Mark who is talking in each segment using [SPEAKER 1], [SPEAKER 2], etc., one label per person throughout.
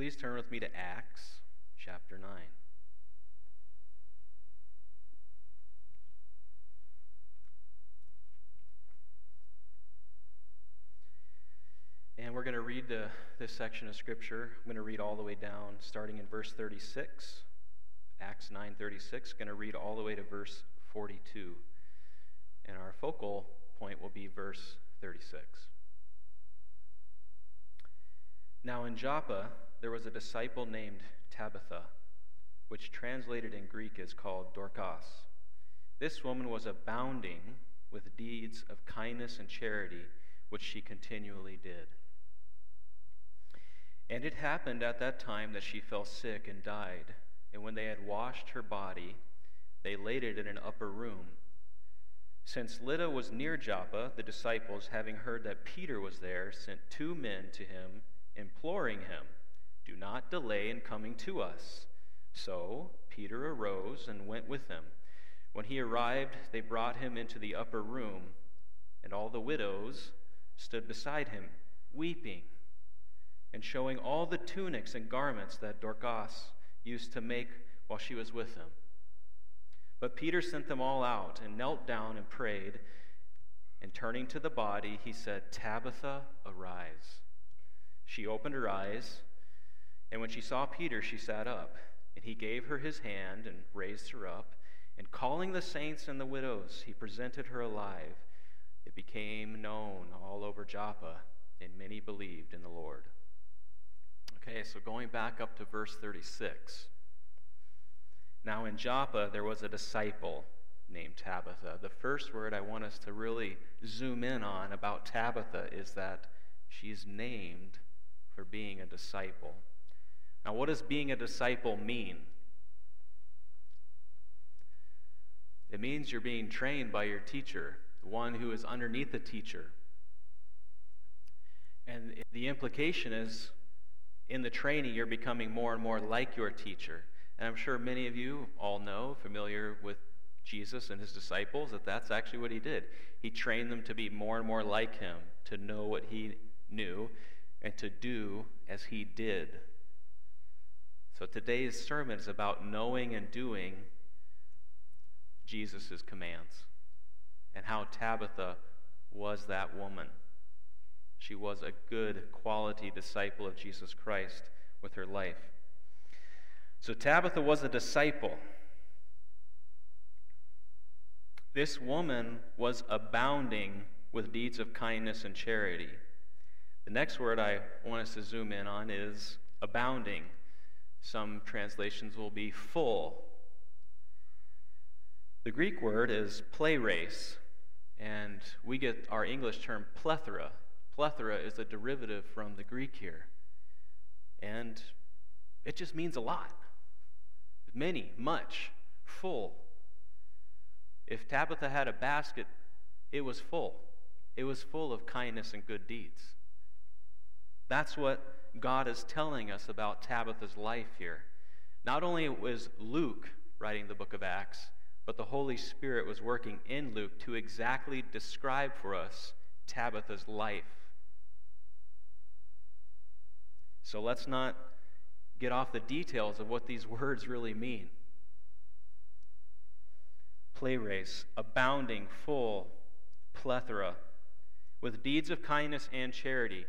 [SPEAKER 1] please turn with me to Acts chapter 9. And we're going to read the, this section of Scripture. I'm going to read all the way down, starting in verse 36. Acts 9:36. Going to read all the way to verse 42. And our focal point will be verse 36. Now in Joppa there was a disciple named Tabitha, which translated in Greek is called Dorcas. This woman was abounding with deeds of kindness and charity, which she continually did. And it happened at that time that she fell sick and died. And when they had washed her body, they laid it in an upper room. Since Lydda was near Joppa, the disciples, having heard that Peter was there, sent two men to him, imploring him, Do not delay in coming to us. So Peter arose and went with them. When he arrived, they brought him into the upper room, and all the widows stood beside him, weeping and showing all the tunics and garments that Dorcas used to make while she was with him. But Peter sent them all out and knelt down and prayed. And turning to the body, he said, Tabitha, arise. She opened her eyes, and when she saw Peter, she sat up. And he gave her his hand and raised her up. And calling the saints and the widows, he presented her alive. It became known all over Joppa, and many believed in the Lord. Okay, so going back up to verse 36. Now in Joppa, there was a disciple named Tabitha. The first word I want us to really zoom in on about Tabitha is that she's named for being a disciple. Now, what does being a disciple mean? It means you're being trained by your teacher, the one who is underneath the teacher. And the implication is in the training, you're becoming more and more like your teacher. And I'm sure many of you all know, familiar with Jesus and his disciples, that that's actually what he did. He trained them to be more and more like him, to know what he knew, and to do as he did. So today's sermon is about knowing and doing Jesus' commands and how Tabitha was that woman. She was a good, quality disciple of Jesus Christ with her life. So Tabitha was a disciple. This woman was abounding with deeds of kindness and charity. The next word I want us to zoom in on is abounding. Some translations will be full. The Greek word is pleres, and we get our English term plethora plethora is a derivative from the Greek here. And it just means a lot many, much, full. If Tabitha had a basket, it was full. It was full of kindness and good deeds. That's what God is telling us about Tabitha's life here. Not only was Luke writing the book of Acts, but the Holy Spirit was working in Luke to exactly describe for us Tabitha's life. So let's not get off the details of what these words really mean. Pleres, abounding, full, plethora, with deeds of kindness and charity.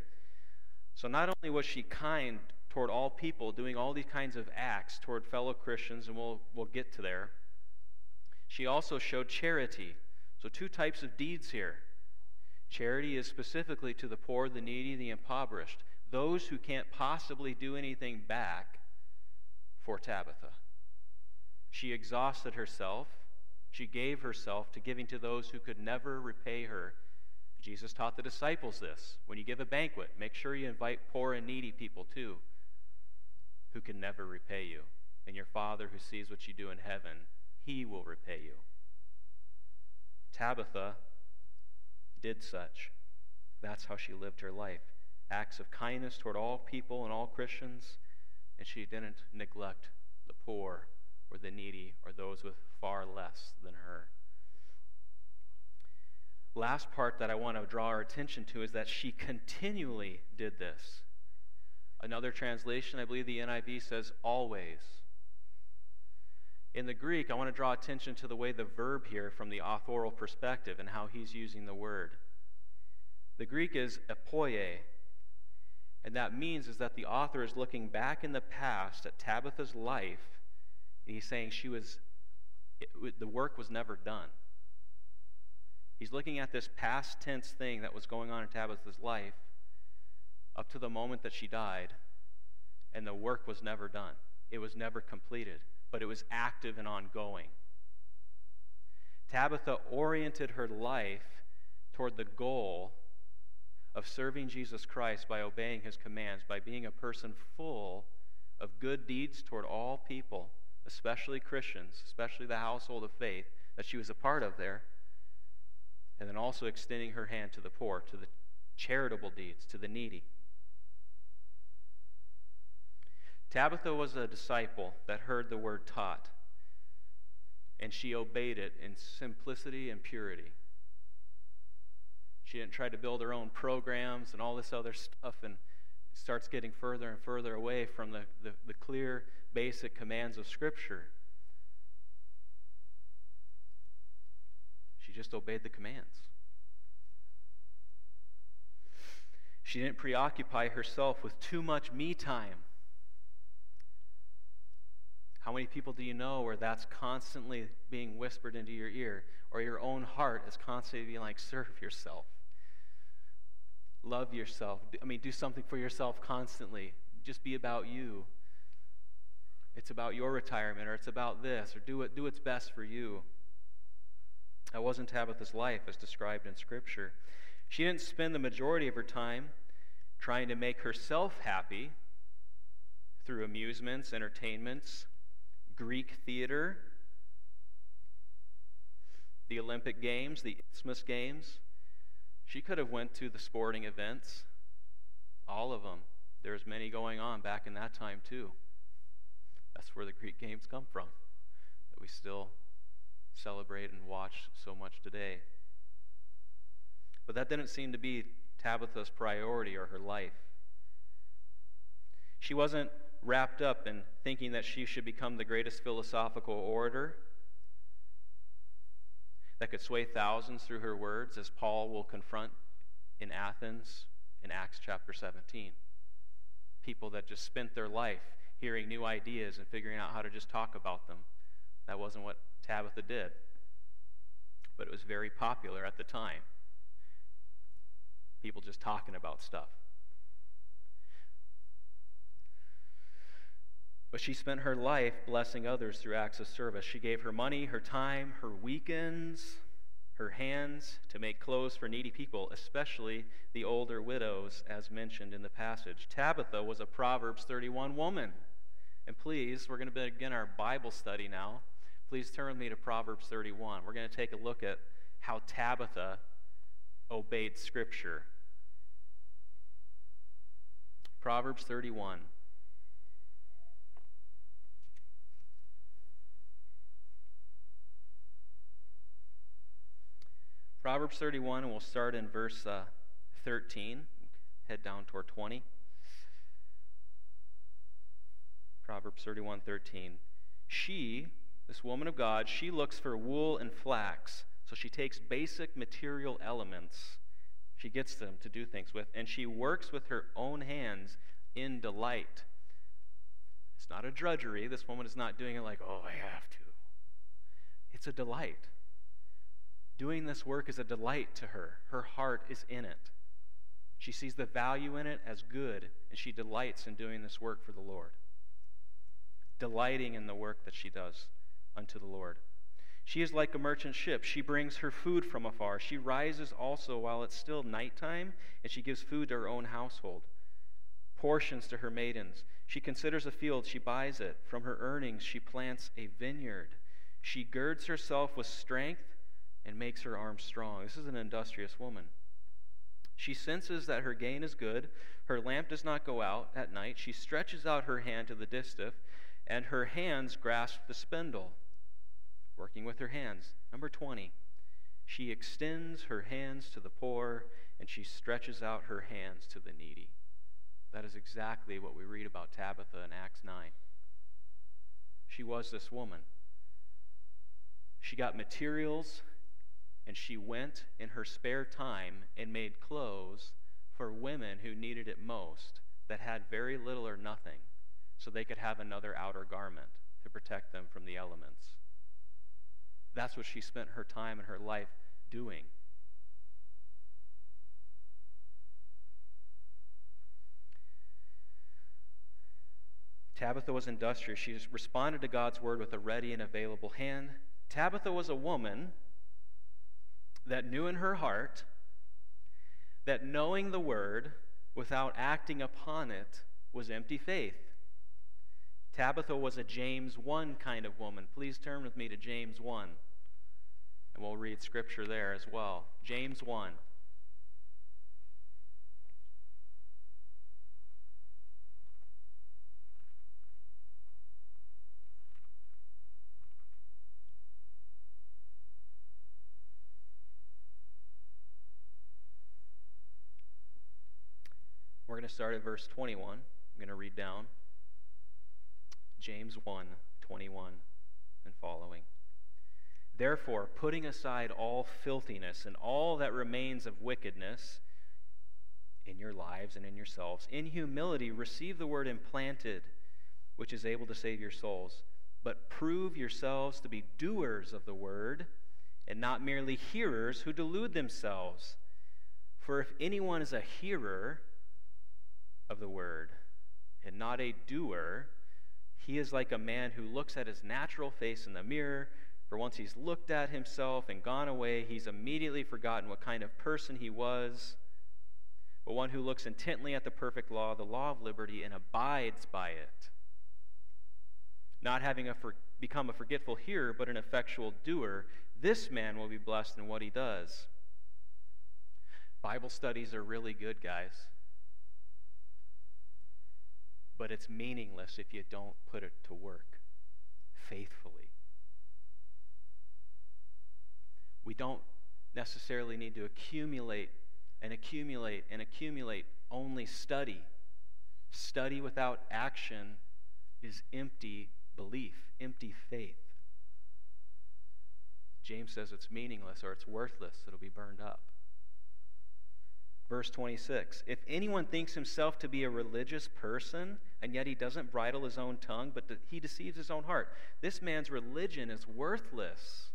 [SPEAKER 1] So not only was she kind toward all people, doing all these kinds of acts toward fellow Christians, and we'll, we'll get to there, she also showed charity. So, two types of deeds here. Charity is specifically to the poor, the needy, the impoverished those who can't possibly do anything back for Tabitha. She exhausted herself. She gave herself to giving to those who could never repay her. Jesus taught the disciples this. When you give a banquet, make sure you invite poor and needy people too, who can never repay you. And your Father who sees what you do in heaven, he will repay you. Tabitha did such. That's how she lived her life acts of kindness toward all people and all Christians, and she didn't neglect the poor or the needy or those with far less than her. Last part that I want to draw our attention to is that she continually did this. Another translation, I believe the NIV says always. In the Greek, I want to draw attention to the way the verb here from the authorial perspective and how he's using the word. The Greek is epoie, and that means is that the author is looking back in the past at Tabitha's life, and he's saying she was it, the work was never done. He's looking at this past tense thing that was going on in Tabitha's life up to the moment that she died, and the work was never done. It was never completed but it was active and ongoing. Tabitha oriented her life toward the goal of serving Jesus Christ by obeying his commands, by being a person full of good deeds toward all people, especially Christians, especially the household of faith that she was a part of there, and then also extending her hand to the poor, to the charitable deeds, to the needy. Tabitha was a disciple that heard the word taught, and she obeyed it in simplicity and purity. She didn't try to build her own programs and all this other stuff and starts getting further and further away from the, the, the clear, basic commands of Scripture. She just obeyed the commands. She didn't preoccupy herself with too much me time. How many people do you know where that's constantly being whispered into your ear, or your own heart is constantly being like, serve yourself, love yourself? I mean, do something for yourself constantly. Just be about you. It's about your retirement, or it's about this, or do it. Do what's best for you. That wasn't Tabitha's life as described in Scripture. She didn't spend the majority of her time trying to make herself happy through amusements, entertainments, Greek theater, the Olympic Games, the Isthmus Games. She could have went to the sporting events, all of them. There's many going on back in that time too. That's where the Greek Games come from, that we still celebrate and watch so much today. But that didn't seem to be Tabitha's priority or her life. She wasn't wrapped up in thinking that she should become the greatest philosophical orator that could sway thousands through her words, as Paul will confront in Athens in Acts chapter 17. People that just spent their life hearing new ideas and figuring out how to just talk about them. That wasn't what Tabitha did, but it was very popular at the time. People just talking about stuff. But she spent her life blessing others through acts of service. She gave her money, her time, her weekends, her hands to make clothes for needy people, especially the older widows, as mentioned in the passage. Tabitha was a Proverbs 31 woman. And please, we're going to begin our Bible study now. Please turn with me to Proverbs 31. We're going to take a look at how Tabitha obeyed Scripture. Proverbs 31. Proverbs 31, and we'll start in verse uh, 13, head down toward 20. Proverbs 31, 13. She, this woman of God, she looks for wool and flax. So she takes basic material elements, she gets them to do things with, and she works with her own hands in delight. It's not a drudgery. This woman is not doing it like, oh, I have to. It's a delight. Doing this work is a delight to her. Her heart is in it. She sees the value in it as good, and she delights in doing this work for the Lord. Delighting in the work that she does unto the Lord. She is like a merchant ship. She brings her food from afar. She rises also while it's still nighttime, and she gives food to her own household, portions to her maidens. She considers a field, she buys it. From her earnings, she plants a vineyard. She girds herself with strength and makes her arms strong. This is an industrious woman. She senses that her gain is good. Her lamp does not go out at night. She stretches out her hand to the distaff, and her hands grasp the spindle, working with her hands. Number 20. She extends her hands to the poor, and she stretches out her hands to the needy. That is exactly what we read about Tabitha in Acts 9. She was this woman. She got materials and she went in her spare time and made clothes for women who needed it most that had very little or nothing so they could have another outer garment to protect them from the elements. That's what she spent her time and her life doing. Tabitha was industrious. She responded to God's word with a ready and available hand. Tabitha was a woman that knew in her heart that knowing the word without acting upon it was empty faith. Tabitha was a James 1 kind of woman. Please turn with me to James 1. And we'll read scripture there as well. James 1. We're going to start at verse 21. I'm going to read down James 1 21 and following. Therefore, putting aside all filthiness and all that remains of wickedness in your lives and in yourselves, in humility receive the word implanted, which is able to save your souls. But prove yourselves to be doers of the word, and not merely hearers who delude themselves. For if anyone is a hearer, of the word and not a doer, he is like a man who looks at his natural face in the mirror. For once he's looked at himself and gone away, he's immediately forgotten what kind of person he was. But one who looks intently at the perfect law, the law of liberty, and abides by it, not having a for, become a forgetful hearer, but an effectual doer, this man will be blessed in what he does. Bible studies are really good, guys but it's meaningless if you don't put it to work faithfully. We don't necessarily need to accumulate and accumulate and accumulate only study. Study without action is empty belief, empty faith. James says it's meaningless or it's worthless, it'll be burned up. Verse 26 If anyone thinks himself to be a religious person, and yet he doesn't bridle his own tongue, but he deceives his own heart, this man's religion is worthless.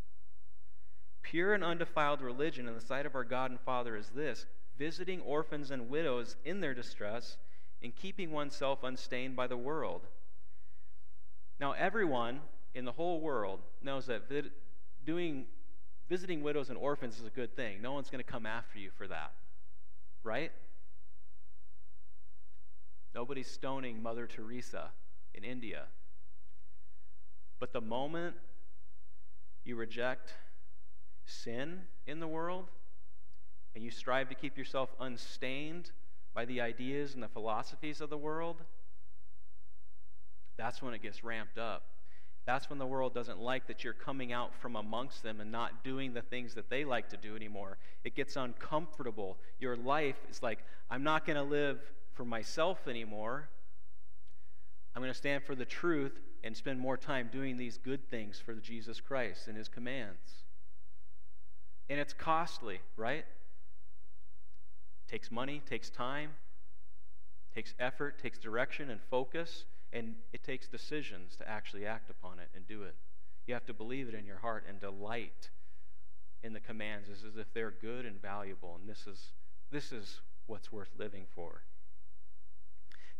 [SPEAKER 1] Pure and undefiled religion in the sight of our God and Father is this visiting orphans and widows in their distress and keeping oneself unstained by the world. Now, everyone in the whole world knows that vid- doing, visiting widows and orphans is a good thing. No one's going to come after you for that right? Nobody's stoning Mother Teresa in India. But the moment you reject sin in the world and you strive to keep yourself unstained by the ideas and the philosophies of the world, that's when it gets ramped up. That's when the world doesn't like that you're coming out from amongst them and not doing the things that they like to do anymore. It gets uncomfortable. Your life is like, I'm not going to live for myself anymore. I'm going to stand for the truth and spend more time doing these good things for Jesus Christ and his commands. And it's costly, right? Takes money, takes time, takes effort, takes direction and focus. And it takes decisions to actually act upon it and do it. You have to believe it in your heart and delight in the commands as if they're good and valuable. And this is, this is what's worth living for.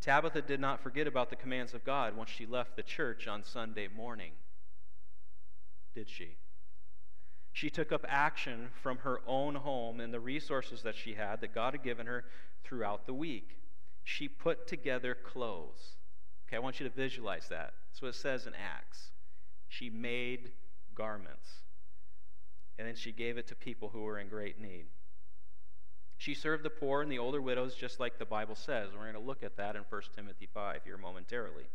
[SPEAKER 1] Tabitha did not forget about the commands of God once she left the church on Sunday morning, did she? She took up action from her own home and the resources that she had that God had given her throughout the week. She put together clothes. Okay, I want you to visualize that. That's what it says in Acts. She made garments, and then she gave it to people who were in great need. She served the poor and the older widows just like the Bible says. We're going to look at that in 1 Timothy 5 here momentarily.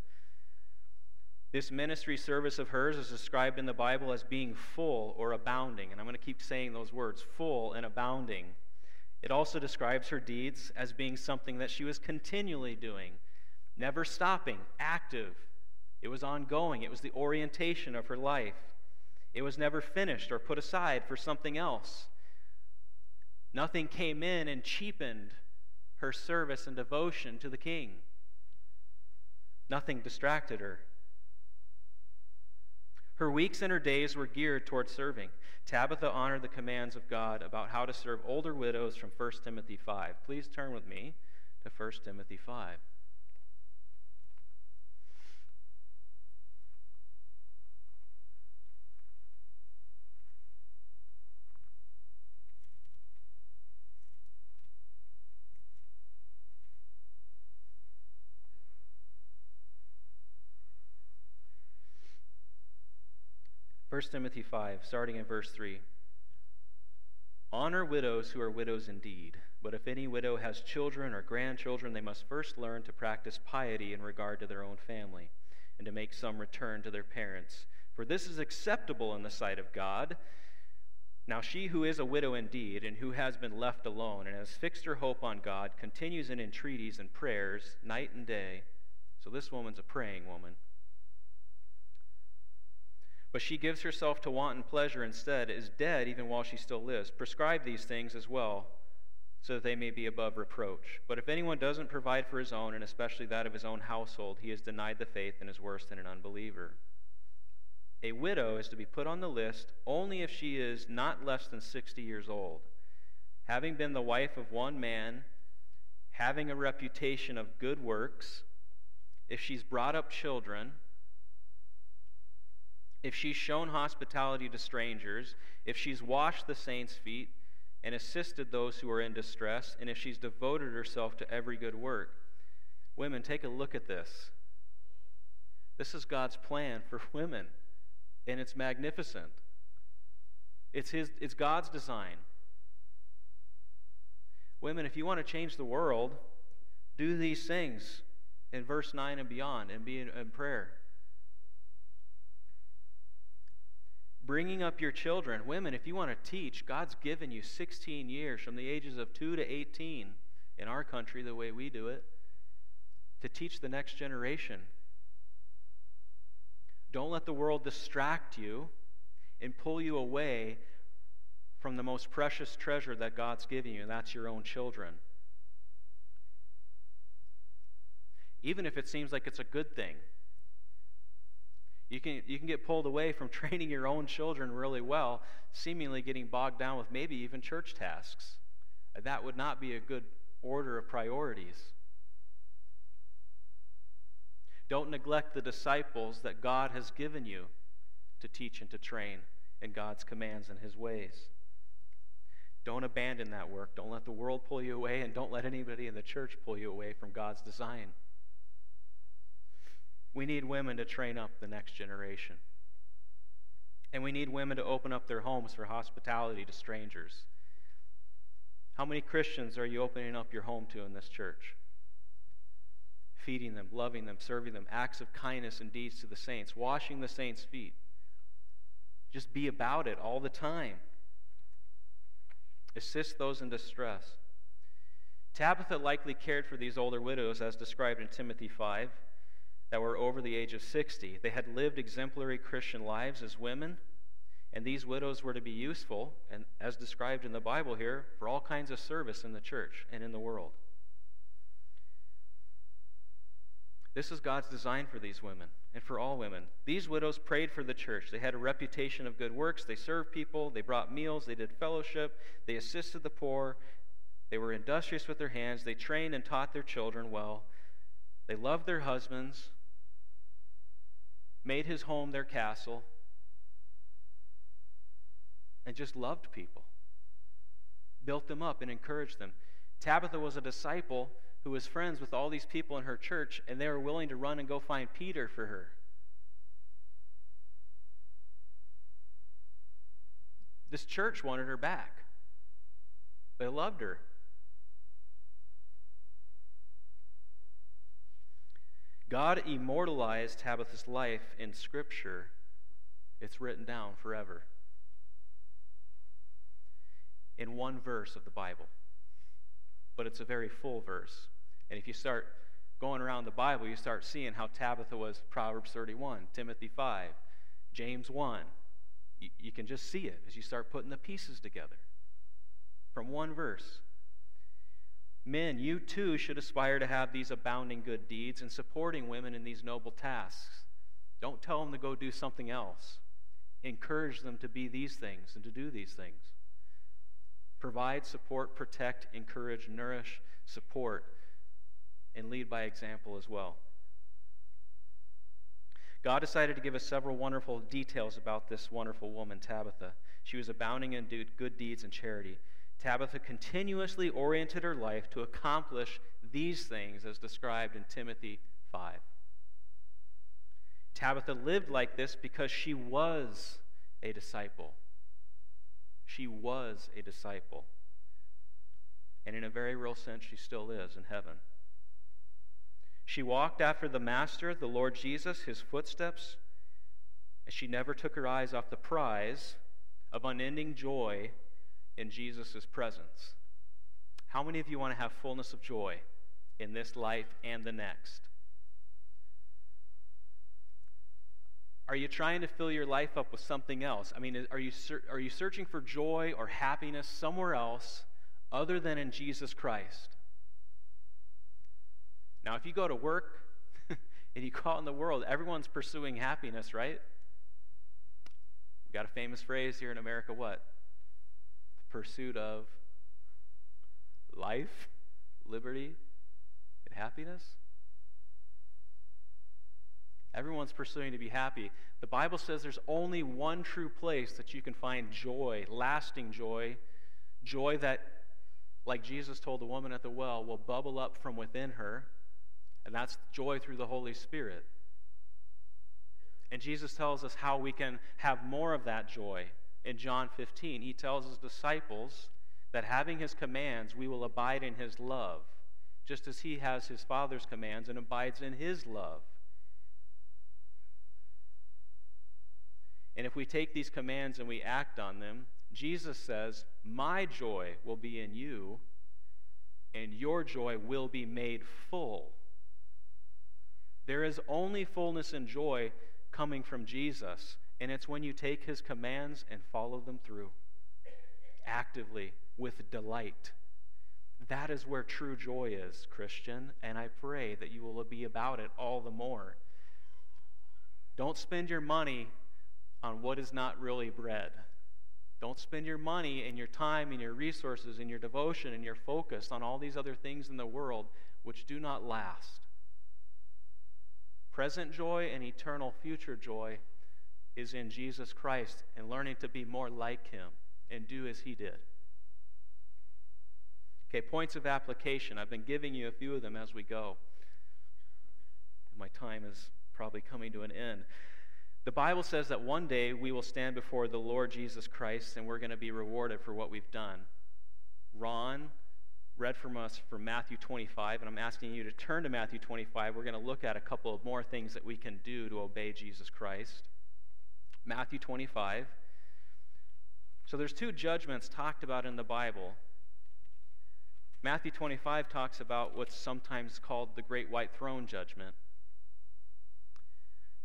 [SPEAKER 1] This ministry service of hers is described in the Bible as being full or abounding. And I'm going to keep saying those words full and abounding. It also describes her deeds as being something that she was continually doing, never stopping, active. It was ongoing, it was the orientation of her life. It was never finished or put aside for something else. Nothing came in and cheapened her service and devotion to the king. Nothing distracted her. Her weeks and her days were geared toward serving. Tabitha honored the commands of God about how to serve older widows from 1 Timothy 5. Please turn with me to 1 Timothy 5. 1 Timothy 5, starting in verse 3. Honor widows who are widows indeed, but if any widow has children or grandchildren, they must first learn to practice piety in regard to their own family, and to make some return to their parents. For this is acceptable in the sight of God. Now, she who is a widow indeed, and who has been left alone, and has fixed her hope on God, continues in entreaties and prayers night and day. So, this woman's a praying woman but she gives herself to wanton pleasure instead, is dead even while she still lives. Prescribe these things as well, so that they may be above reproach. But if anyone doesn't provide for his own, and especially that of his own household, he has denied the faith and is worse than an unbeliever. A widow is to be put on the list only if she is not less than 60 years old, having been the wife of one man, having a reputation of good works, if she's brought up children, if she's shown hospitality to strangers, if she's washed the saints' feet and assisted those who are in distress, and if she's devoted herself to every good work. Women, take a look at this. This is God's plan for women, and it's magnificent. It's, his, it's God's design. Women, if you want to change the world, do these things in verse 9 and beyond and be in, in prayer. Bringing up your children. Women, if you want to teach, God's given you 16 years from the ages of 2 to 18 in our country, the way we do it, to teach the next generation. Don't let the world distract you and pull you away from the most precious treasure that God's given you, and that's your own children. Even if it seems like it's a good thing. You can, you can get pulled away from training your own children really well, seemingly getting bogged down with maybe even church tasks. That would not be a good order of priorities. Don't neglect the disciples that God has given you to teach and to train in God's commands and His ways. Don't abandon that work. Don't let the world pull you away, and don't let anybody in the church pull you away from God's design. We need women to train up the next generation. And we need women to open up their homes for hospitality to strangers. How many Christians are you opening up your home to in this church? Feeding them, loving them, serving them, acts of kindness and deeds to the saints, washing the saints' feet. Just be about it all the time. Assist those in distress. Tabitha likely cared for these older widows as described in Timothy 5 that were over the age of 60. They had lived exemplary Christian lives as women, and these widows were to be useful, and as described in the Bible here, for all kinds of service in the church and in the world. This is God's design for these women and for all women. These widows prayed for the church. They had a reputation of good works. They served people. They brought meals. They did fellowship. They assisted the poor. They were industrious with their hands. They trained and taught their children well. They loved their husbands made his home their castle, and just loved people, built them up, and encouraged them. Tabitha was a disciple who was friends with all these people in her church, and they were willing to run and go find Peter for her. This church wanted her back. They loved her. God immortalized Tabitha's life in Scripture. It's written down forever. In one verse of the Bible. but it's a very full verse. And if you start going around the Bible, you start seeing how Tabitha was Proverbs 31, Timothy 5, James 1. You, you can just see it as you start putting the pieces together from one verse. Men, you too should aspire to have these abounding good deeds and supporting women in these noble tasks. Don't tell them to go do something else. Encourage them to be these things and to do these things. Provide, support, protect, encourage, nourish, support, and lead by example as well. God decided to give us several wonderful details about this wonderful woman, Tabitha. She was abounding in good deeds and charity. Tabitha continuously oriented her life to accomplish these things as described in Timothy 5. Tabitha lived like this because she was a disciple. She was a disciple. And in a very real sense, she still is in heaven. She walked after the Master, the Lord Jesus, his footsteps, and she never took her eyes off the prize of unending joy in Jesus' presence. How many of you want to have fullness of joy in this life and the next? Are you trying to fill your life up with something else? I mean, are you, are you searching for joy or happiness somewhere else other than in Jesus Christ? Now, if you go to work and you go out in the world, everyone's pursuing happiness, right? We got a famous phrase here in America what? Pursuit of life, liberty, and happiness. Everyone's pursuing to be happy. The Bible says there's only one true place that you can find joy, lasting joy, joy that, like Jesus told the woman at the well, will bubble up from within her, and that's joy through the Holy Spirit. And Jesus tells us how we can have more of that joy. In John 15, he tells his disciples that having his commands, we will abide in his love, just as he has his Father's commands and abides in his love. And if we take these commands and we act on them, Jesus says, My joy will be in you, and your joy will be made full. There is only fullness and joy coming from Jesus, and it's when you take his commands and follow them through actively with delight. That is where true joy is, Christian, and I pray that you will be about it all the more. Don't spend your money on what is not really bread. Don't spend your money and your time and your resources and your devotion and your focus on all these other things in the world which do not last. Present joy and eternal future joy is in Jesus Christ and learning to be more like Him and do as He did. Okay, points of application. I've been giving you a few of them as we go. My time is probably coming to an end. The Bible says that one day we will stand before the Lord Jesus Christ and we're going to be rewarded for what we've done. Ron read from us from Matthew 25, and I'm asking you to turn to Matthew 25. We're going to look at a couple of more things that we can do to obey Jesus Christ. Matthew 25. So there's two judgments talked about in the Bible. Matthew 25 talks about what's sometimes called the Great White Throne Judgment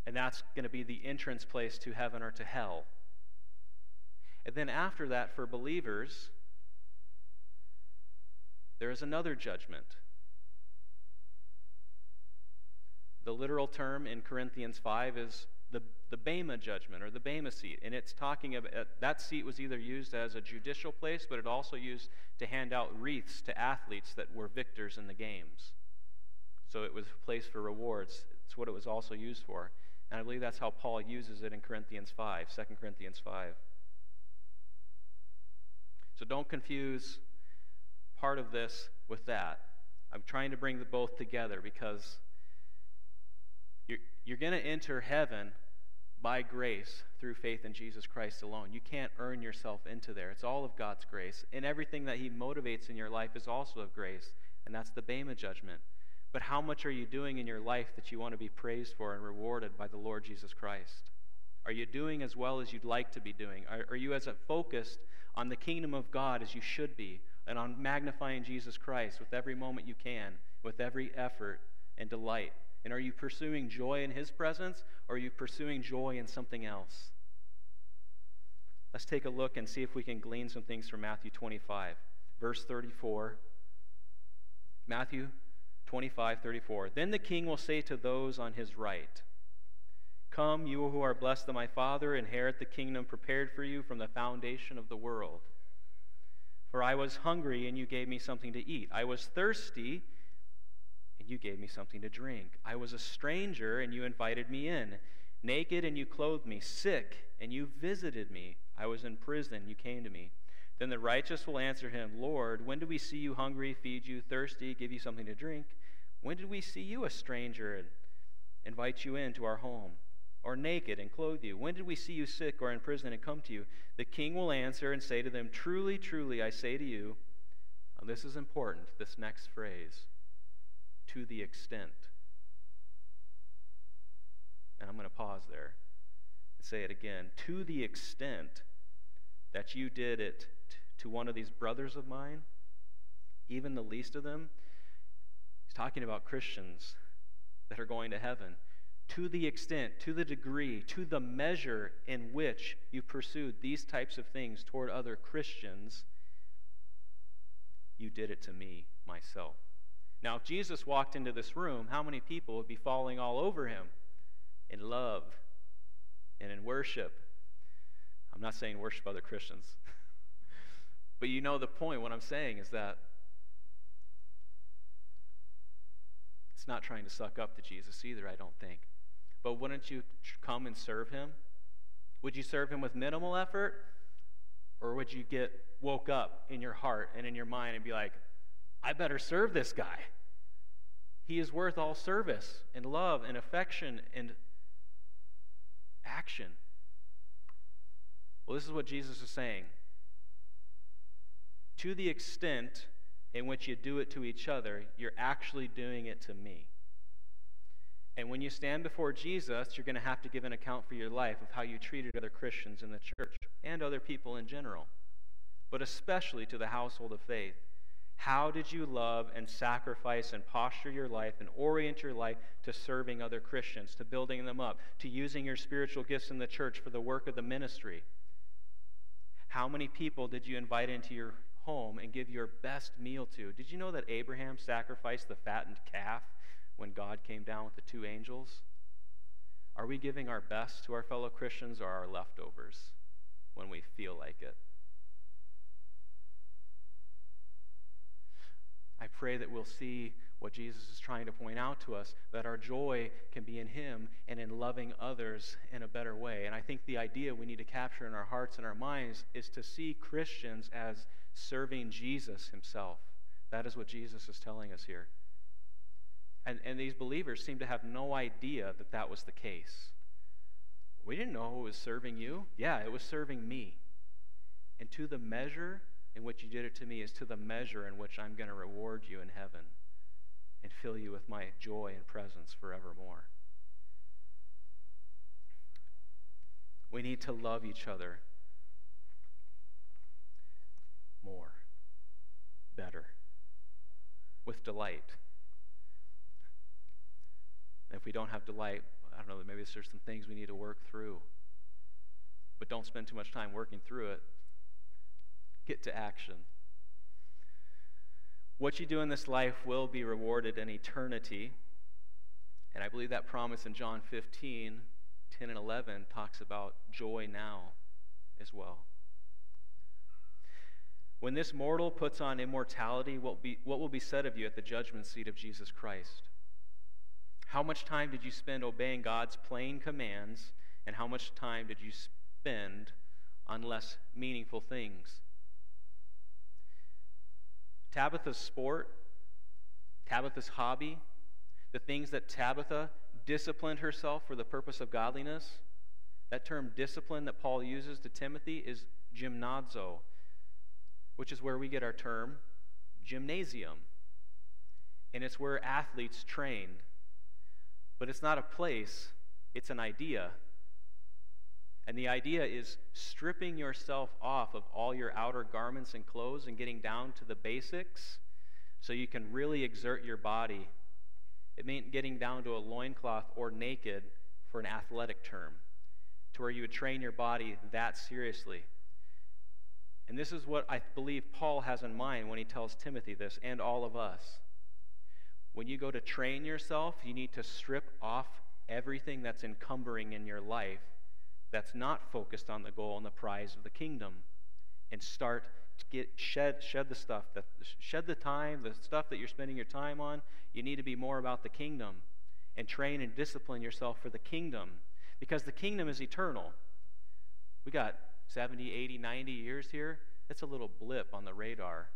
[SPEAKER 1] and that's going to be the entrance place to heaven or to hell. And then after that, for believers, there is another judgment. The literal term in Corinthians 5 is the, the Bema judgment or the Bema seat. And it's talking about uh, that seat was either used as a judicial place, but it also used to hand out wreaths to athletes that were victors in the games. So it was a place for rewards. It's what it was also used for. And I believe that's how Paul uses it in Corinthians 5, 2 Corinthians 5. So don't confuse part of this with that. I'm trying to bring the both together because you're, you're going to enter heaven by grace through faith in Jesus Christ alone. You can't earn yourself into there. It's all of God's grace. And everything that He motivates in your life is also of grace. And that's the Bema judgment. But how much are you doing in your life that you want to be praised for and rewarded by the Lord Jesus Christ? Are you doing as well as you'd like to be doing? Are, are you as focused on the kingdom of God as you should be and on magnifying Jesus Christ with every moment you can, with every effort and delight? And are you pursuing joy in His presence or are you pursuing joy in something else? Let's take a look and see if we can glean some things from Matthew 25, verse 34. Matthew 25, 34. Then the king will say to those on his right, Come, you who are blessed of my Father, inherit the kingdom prepared for you from the foundation of the world. For I was hungry, and you gave me something to eat. I was thirsty, you gave me something to drink. I was a stranger, and you invited me in. Naked, and you clothed me. Sick, and you visited me. I was in prison, you came to me. Then the righteous will answer him, Lord, when did we see you hungry, feed you, thirsty, give you something to drink? When did we see you a stranger and invite you into our home? Or naked and clothe you? When did we see you sick or in prison and come to you? The king will answer and say to them, Truly, truly, I say to you, this is important, this next phrase, to the extent. And I'm going to pause there and say it again. To the extent that you did it to one of these brothers of mine, even the least of them, he's talking about Christians that are going to heaven. To the extent, to the degree, to the measure in which you pursued these types of things toward other Christians, you did it to me, myself. Now, if Jesus walked into this room, how many people would be falling all over him in love and in worship? I'm not saying worship other Christians. but you know the point. What I'm saying is that it's not trying to suck up to Jesus either, I don't think. But wouldn't you come and serve him? Would you serve him with minimal effort? Or would you get woke up in your heart and in your mind and be like, I better serve this guy? He is worth all service and love and affection and action. Well, this is what Jesus is saying. To the extent in which you do it to each other, you're actually doing it to me. And when you stand before Jesus, you're going to have to give an account for your life of how you treated other Christians in the church and other people in general, but especially to the household of faith. How did you love and sacrifice and posture your life and orient your life to serving other Christians, to building them up, to using your spiritual gifts in the church for the work of the ministry? How many people did you invite into your home and give your best meal to? Did you know that Abraham sacrificed the fattened calf when God came down with the two angels? Are we giving our best to our fellow Christians or our leftovers when we feel like it? I pray that we'll see what Jesus is trying to point out to us that our joy can be in Him and in loving others in a better way. And I think the idea we need to capture in our hearts and our minds is to see Christians as serving Jesus Himself. That is what Jesus is telling us here. And, and these believers seem to have no idea that that was the case. We didn't know who was serving you. Yeah, it was serving me. And to the measure in which you did it to me is to the measure in which I'm going to reward you in heaven and fill you with my joy and presence forevermore. We need to love each other more, better, with delight. If we don't have delight, I don't know, maybe there's some things we need to work through. But don't spend too much time working through it. Get to action. What you do in this life will be rewarded in eternity. And I believe that promise in John 15, 10 and 11 talks about joy now as well. When this mortal puts on immortality, what, be, what will be said of you at the judgment seat of Jesus Christ? How much time did you spend obeying God's plain commands, and how much time did you spend on less meaningful things? Tabitha's sport, Tabitha's hobby, the things that Tabitha disciplined herself for the purpose of godliness. That term discipline that Paul uses to Timothy is gymnazo, which is where we get our term gymnasium. And it's where athletes train. But it's not a place, it's an idea. And the idea is stripping yourself off of all your outer garments and clothes and getting down to the basics so you can really exert your body. It meant getting down to a loincloth or naked for an athletic term, to where you would train your body that seriously. And this is what I believe Paul has in mind when he tells Timothy this and all of us. When you go to train yourself, you need to strip off everything that's encumbering in your life that's not focused on the goal and the prize of the kingdom and start to get shed shed the stuff that shed the time the stuff that you're spending your time on. You need to be more about the kingdom and train and discipline yourself for the kingdom because the kingdom is eternal. We got 70 80 90 years here. It's a little blip on the radar.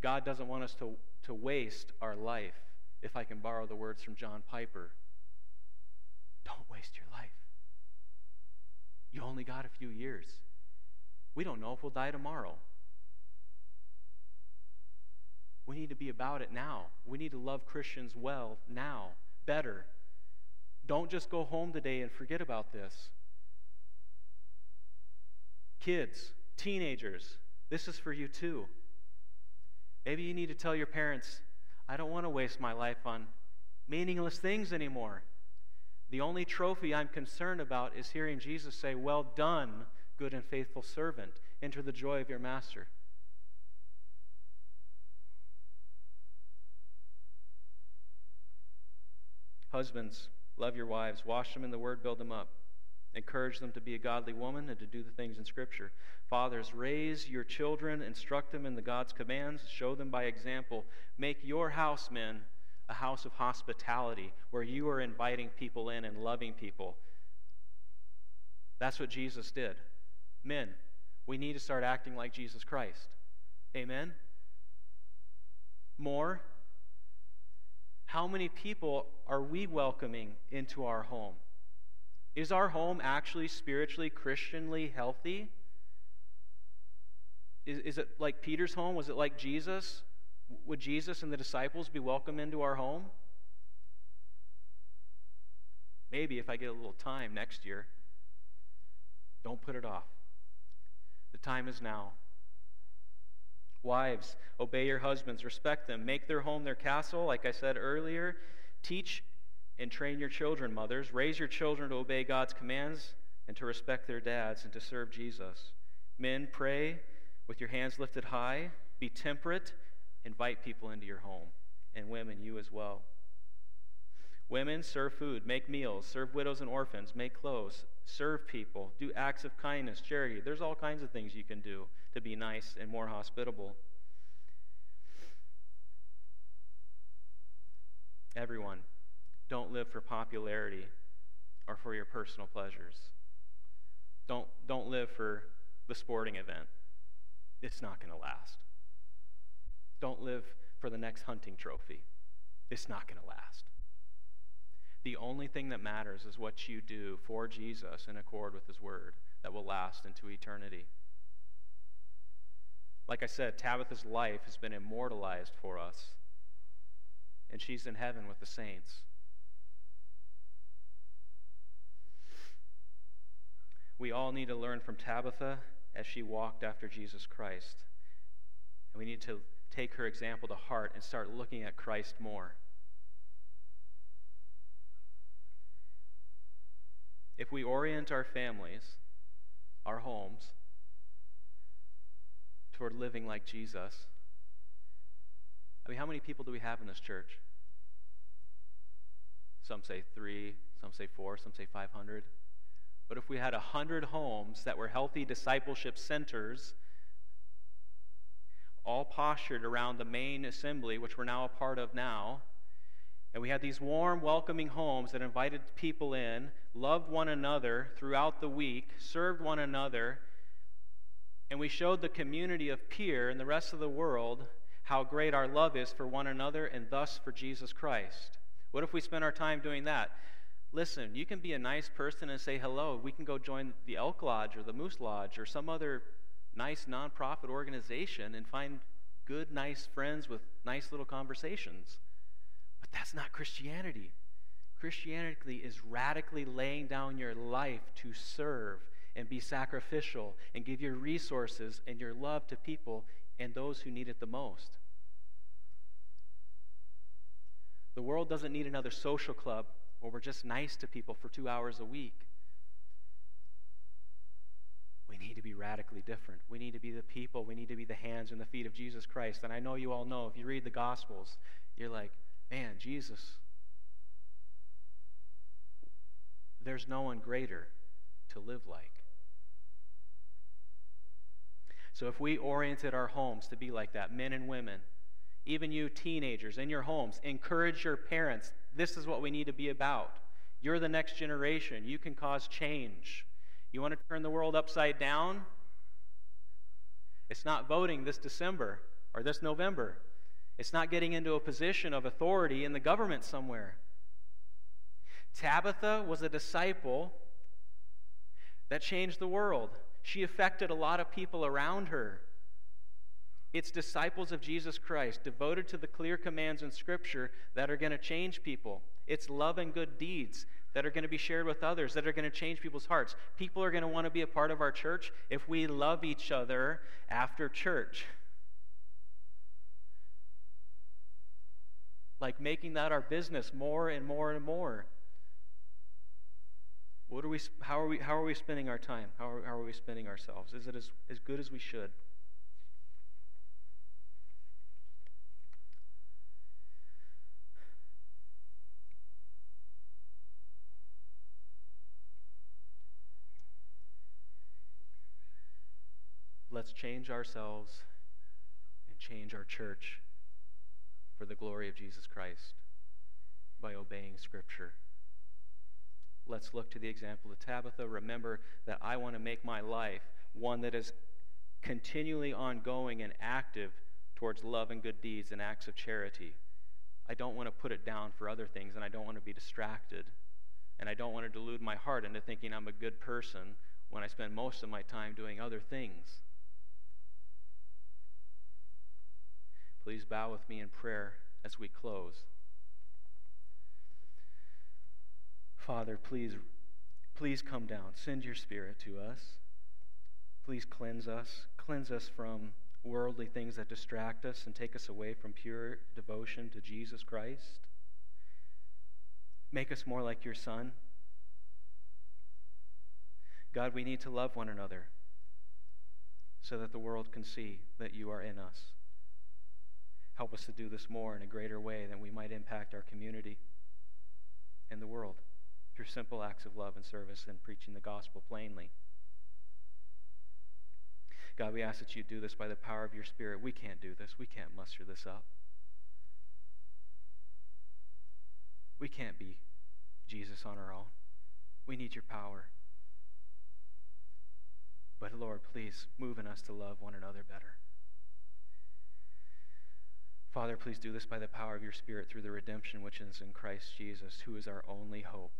[SPEAKER 1] God doesn't want us to, to waste our life if i can borrow the words from john piper don't waste your life. You only got a few years. We don't know if we'll die tomorrow. We need to be about it now. We need to love Christians well now, better. Don't just go home today and forget about this. Kids, teenagers, this is for you too. Maybe you need to tell your parents, I don't want to waste my life on meaningless things anymore. The only trophy I'm concerned about is hearing Jesus say, Well done, good and faithful servant. Enter the joy of your master. Husbands, love your wives, wash them in the word, build them up. Encourage them to be a godly woman and to do the things in Scripture. Fathers, raise your children, instruct them in the God's commands, show them by example. Make your house, men, a house of hospitality where you are inviting people in and loving people. That's what Jesus did. Men, we need to start acting like Jesus Christ. Amen? More? How many people are we welcoming into our home? Is our home actually spiritually, Christianly healthy? Is, is it like Peter's home? Was it like Jesus? Would Jesus and the disciples be welcome into our home? Maybe if I get a little time next year. Don't put it off. The time is now. Wives, obey your husbands, respect them, make their home their castle, like I said earlier. Teach and train your children, mothers. Raise your children to obey God's commands and to respect their dads and to serve Jesus. Men, pray with your hands lifted high. Be temperate invite people into your home. And women, you as well. Women, serve food, make meals, serve widows and orphans, make clothes, serve people, do acts of kindness, charity. There's all kinds of things you can do to be nice and more hospitable. Everyone, don't live for popularity or for your personal pleasures. Don't, don't live for the sporting event. It's not going to last. Don't live for the next hunting trophy. It's not going to last. The only thing that matters is what you do for Jesus in accord with His Word that will last into eternity. Like I said, Tabitha's life has been immortalized for us, and she's in heaven with the saints. We all need to learn from Tabitha as she walked after Jesus Christ. And we need to take her example to heart and start looking at Christ more. If we orient our families, our homes, toward living like Jesus, I mean, how many people do we have in this church? Some say three, some say four, some say 500. But if we had 100 homes that were healthy discipleship centers, all postured around the main assembly, which we're now a part of now. And we had these warm, welcoming homes that invited people in, loved one another throughout the week, served one another, and we showed the community of Pierre and the rest of the world how great our love is for one another and thus for Jesus Christ. What if we spent our time doing that? Listen, you can be a nice person and say hello. We can go join the Elk Lodge or the Moose Lodge or some other nice nonprofit organization and find good, nice friends with nice little conversations. But that's not Christianity. Christianity is radically laying down your life to serve and be sacrificial and give your resources and your love to people and those who need it the most. The world doesn't need another social club where we're just nice to people for two hours a week. We need to be radically different. We need to be the people. We need to be the hands and the feet of Jesus Christ. And I know you all know, if you read the Gospels, you're like, man, Jesus, there's no one greater to live like. So if we oriented our homes to be like that, men and women, even you teenagers in your homes, encourage your parents. This is what we need to be about. You're the next generation. You can cause change. You want to turn the world upside down? It's not voting this December or this November. It's not getting into a position of authority in the government somewhere. Tabitha was a disciple that changed the world. She affected a lot of people around her. It's disciples of Jesus Christ, devoted to the clear commands in Scripture, that are going to change people. It's love and good deeds that are going to be shared with others, that are going to change people's hearts. People are going to want to be a part of our church if we love each other after church. Like making that our business more and more and more. What are we, how, are we, how are we spending our time? How are, how are we spending ourselves? Is it as, as good as we should? Let's change ourselves and change our church for the glory of Jesus Christ by obeying Scripture. Let's look to the example of Tabitha. Remember that I want to make my life one that is continually ongoing and active towards love and good deeds and acts of charity. I don't want to put it down for other things, and I don't want to be distracted. And I don't want to delude my heart into thinking I'm a good person when I spend most of my time doing other things. Please bow with me in prayer as we close. Father, please, please come down. Send your Spirit to us. Please cleanse us. Cleanse us from worldly things that distract us and take us away from pure devotion to Jesus Christ. Make us more like your Son. God, we need to love one another so that the world can see that you are in us. Help us to do this more in a greater way than we might impact our community and the world through simple acts of love and service and preaching the gospel plainly. God, we ask that you do this by the power of your Spirit. We can't do this. We can't muster this up. We can't be Jesus on our own. We need your power. But Lord, please move in us to love one another better. Father, please do this by the power of your Spirit through the redemption which is in Christ Jesus, who is our only hope.